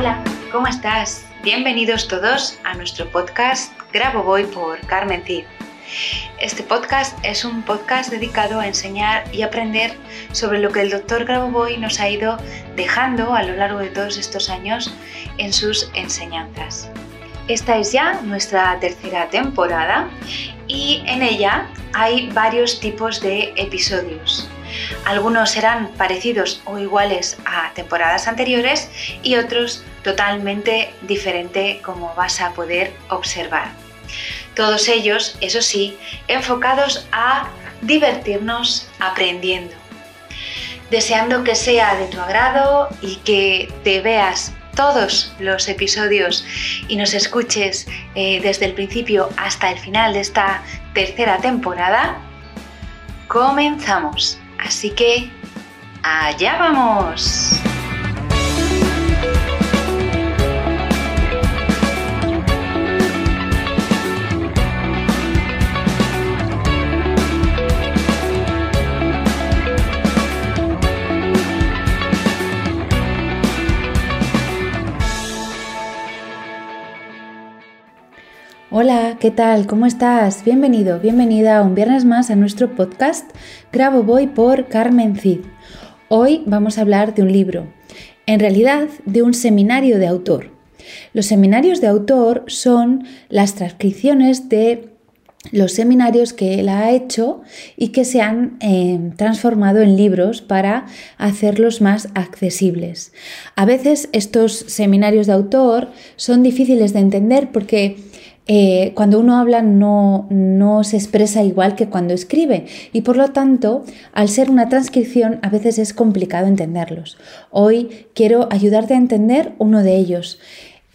Hola, ¿cómo estás? Bienvenidos todos a nuestro podcast Grabo Voy por Carmen Cid. Este podcast es un podcast dedicado a enseñar y aprender sobre lo que el doctor Grabovoi nos ha ido dejando a lo largo de todos estos años en sus enseñanzas. Esta es ya nuestra tercera temporada y en ella hay varios tipos de episodios. Algunos serán parecidos o iguales a temporadas anteriores y otros totalmente diferente como vas a poder observar. Todos ellos, eso sí, enfocados a divertirnos aprendiendo. Deseando que sea de tu agrado y que te veas todos los episodios y nos escuches eh, desde el principio hasta el final de esta tercera temporada, comenzamos. Así que, allá vamos. ¿Qué tal? ¿Cómo estás? Bienvenido, bienvenida un viernes más a nuestro podcast Grabo Voy por Carmen Cid. Hoy vamos a hablar de un libro, en realidad de un seminario de autor. Los seminarios de autor son las transcripciones de los seminarios que él ha hecho y que se han eh, transformado en libros para hacerlos más accesibles. A veces estos seminarios de autor son difíciles de entender porque eh, cuando uno habla no, no se expresa igual que cuando escribe y por lo tanto, al ser una transcripción, a veces es complicado entenderlos. Hoy quiero ayudarte a entender uno de ellos.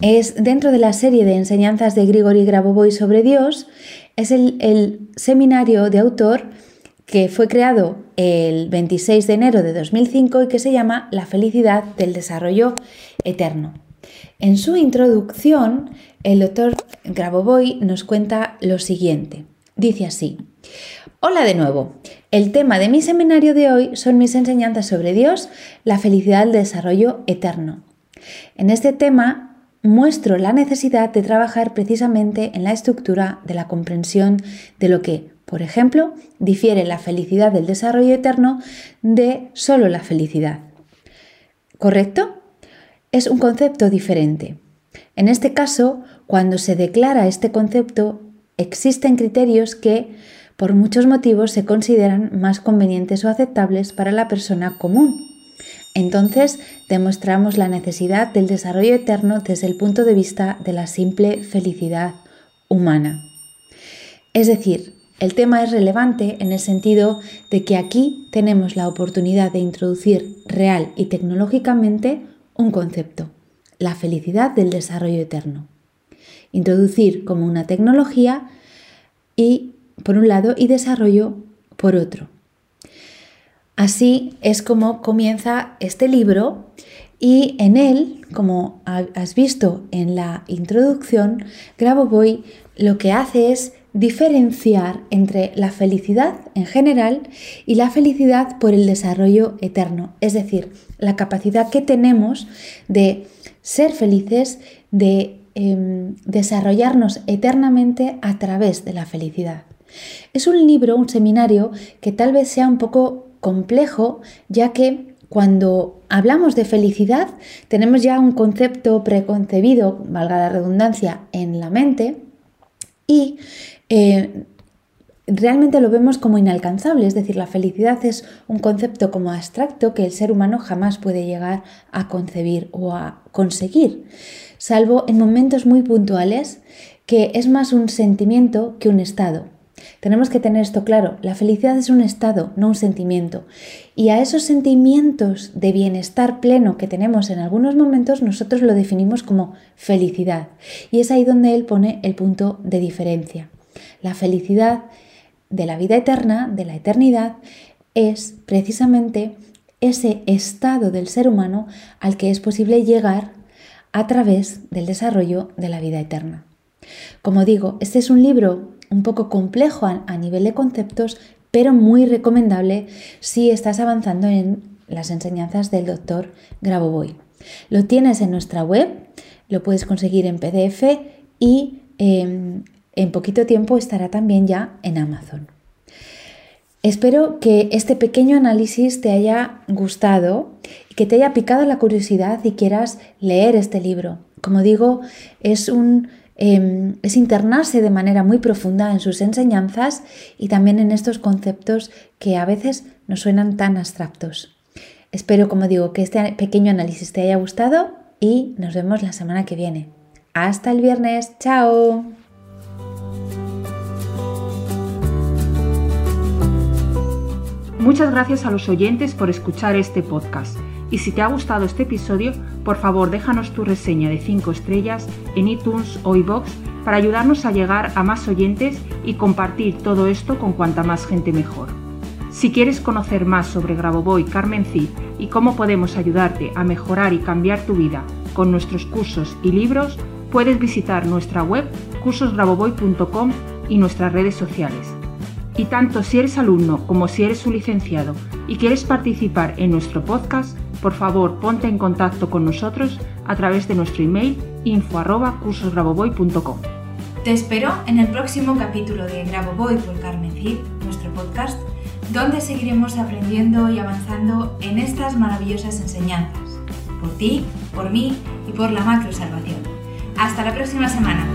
Es dentro de la serie de enseñanzas de Grigori Grabovoi sobre Dios, es el, el seminario de autor que fue creado el 26 de enero de 2005 y que se llama La felicidad del desarrollo eterno. En su introducción, el doctor Grabovoi nos cuenta lo siguiente. Dice así, Hola de nuevo. El tema de mi seminario de hoy son mis enseñanzas sobre Dios, la felicidad del desarrollo eterno. En este tema muestro la necesidad de trabajar precisamente en la estructura de la comprensión de lo que, por ejemplo, difiere la felicidad del desarrollo eterno de solo la felicidad. ¿Correcto? Es un concepto diferente. En este caso, cuando se declara este concepto, existen criterios que, por muchos motivos, se consideran más convenientes o aceptables para la persona común. Entonces, demostramos la necesidad del desarrollo eterno desde el punto de vista de la simple felicidad humana. Es decir, el tema es relevante en el sentido de que aquí tenemos la oportunidad de introducir real y tecnológicamente un concepto, la felicidad del desarrollo eterno. Introducir como una tecnología y por un lado y desarrollo por otro. Así es como comienza este libro y en él, como has visto en la introducción, Grabovoi lo que hace es diferenciar entre la felicidad en general y la felicidad por el desarrollo eterno, es decir, la capacidad que tenemos de ser felices, de em, desarrollarnos eternamente a través de la felicidad. Es un libro, un seminario que tal vez sea un poco complejo, ya que cuando hablamos de felicidad tenemos ya un concepto preconcebido, valga la redundancia, en la mente y eh, realmente lo vemos como inalcanzable, es decir, la felicidad es un concepto como abstracto que el ser humano jamás puede llegar a concebir o a conseguir, salvo en momentos muy puntuales que es más un sentimiento que un estado. Tenemos que tener esto claro, la felicidad es un estado, no un sentimiento. Y a esos sentimientos de bienestar pleno que tenemos en algunos momentos, nosotros lo definimos como felicidad. Y es ahí donde él pone el punto de diferencia. La felicidad de la vida eterna, de la eternidad, es precisamente ese estado del ser humano al que es posible llegar a través del desarrollo de la vida eterna. Como digo, este es un libro un poco complejo a, nivel de conceptos, pero muy recomendable si estás avanzando en las enseñanzas del doctor Grabovoi. Lo tienes en nuestra web, lo puedes conseguir en PDF y em, en poquito tiempo estará también ya en Amazon. Espero que este pequeño análisis te haya gustado y que te haya picado la curiosidad y quieras leer este libro. Como digo, es un em, es internarse de manera muy profunda en sus enseñanzas y también en estos conceptos que a veces nos suenan tan abstractos. Espero, como digo, que este pequeño análisis te haya gustado y nos vemos la semana que viene. Hasta el viernes, chao. Muchas gracias a los oyentes por escuchar este podcast. Y si te ha gustado este episodio, por favor déjanos tu reseña de 5 estrellas en iTunes o iBox para ayudarnos a llegar a más oyentes y compartir todo esto con cuanta más gente mejor. Si quieres conocer más sobre Grabovoi Carmen Cid y cómo podemos ayudarte a mejorar y cambiar tu vida con nuestros cursos y libros, puedes visitar nuestra web cursosgrabovoy.com y nuestras redes sociales. Y tanto si eres alumno como si eres un licenciado y quieres participar en nuestro podcast, por favor ponte en contacto con nosotros a través de nuestro email info@cursosgraboboy.com. Te espero en el próximo capítulo de Graboboy por Carmen Cid, nuestro podcast, donde seguiremos aprendiendo y avanzando en estas maravillosas enseñanzas, por ti, por mí y por la macro salvación. Hasta la próxima semana.